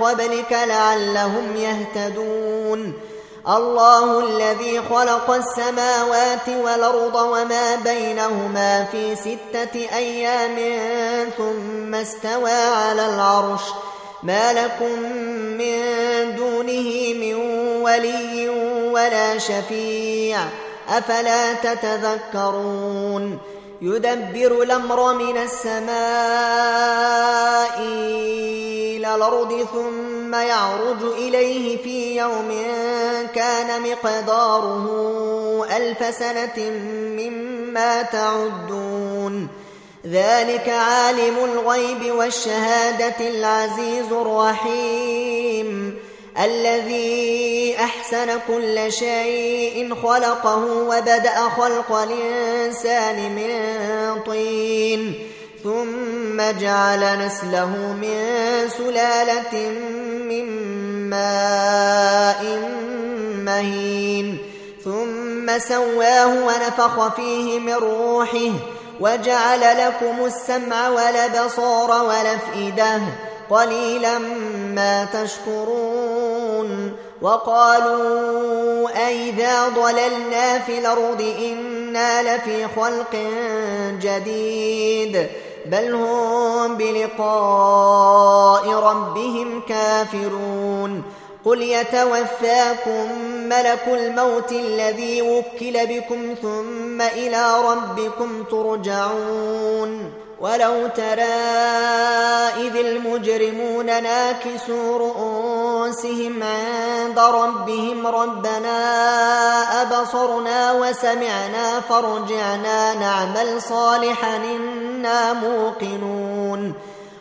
قبلك لعلهم يهتدون. الله الذي خلق السماوات والأرض وما بينهما في ستة أيام ثم استوى على العرش. ما لكم من دونه من ولي ولا شفيع. أفلا تتذكرون؟ يدبر الأمر من السماء الأرض ثم يعرج إليه في يوم كان مقداره ألف سنة مما تعدون. ذلك عالم الغيب والشهادة العزيز الرحيم. الذي أحسن كل شيء خلقه وبدأ خلق الإنسان من طين. ثم جعل نسله من سلالة من ماء مهين. ثم سواه ونفخ فيه من روحه وجعل لكم السمع والبصار والأفئدة قليلا ما تشكرون. وقالوا أئذا ضللنا في الأرض إنا لفي خلق جديد. بل هم بلقاء ربهم كافرون. قل يتوفاكم ملك الموت الذي وكل بكم ثم إلى ربكم ترجعون ولو ترى إذ المجرمون ناكسوا رؤوسهم عند ربهم ربنا أبصرنا وسمعنا فرجعنا نعمل صالحا إنا موقنون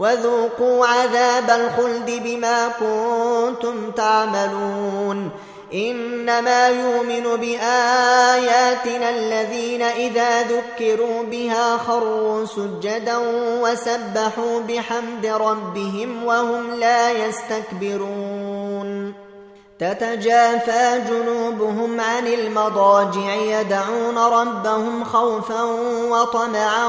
وذوقوا عذاب الخلد بما كنتم تعملون. إنما يؤمن بآياتنا الذين إذا ذكروا بها خروا سجدا وسبحوا بحمد ربهم وهم لا يستكبرون. تتجافى جنوبهم عن المضاجع يدعون ربهم خوفا وطمعا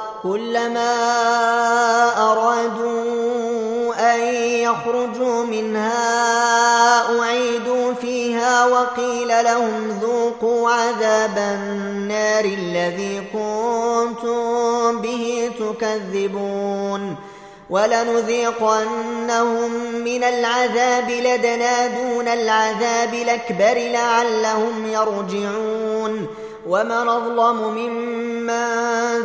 كلما أرادوا أن يخرجوا منها أعيدوا فيها وقيل لهم ذوقوا عذاب النار الذي كنتم به تكذبون ولنذيقنهم من العذاب لدنا دون العذاب الأكبر لعلهم يرجعون ومن أظلم ممن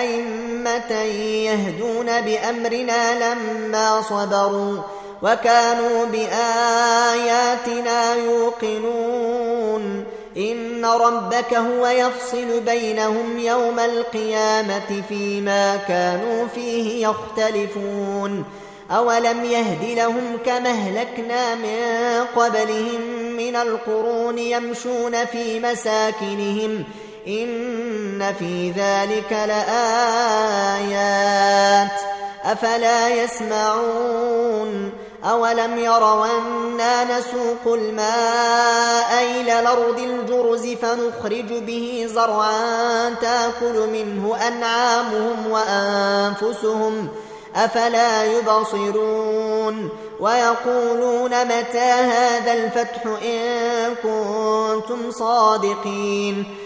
أئمة يهدون بأمرنا لما صبروا وكانوا بآياتنا يوقنون. إن ربك هو يفصل بينهم يوم القيامة فيما كانوا فيه يختلفون. أولم يهد لهم كما أهلكنا من قبلهم من القرون يمشون في مساكنهم إن في ذلك لآيات. أفلا يسمعون؟ أولم يروا أنا نسوق الماء إلى الأرض الجرز فنخرج به زرعا تأكل منه أنعامهم وأنفسهم. أفلا يبصرون؟ ويقولون متى هذا الفتح إن كنتم صادقين؟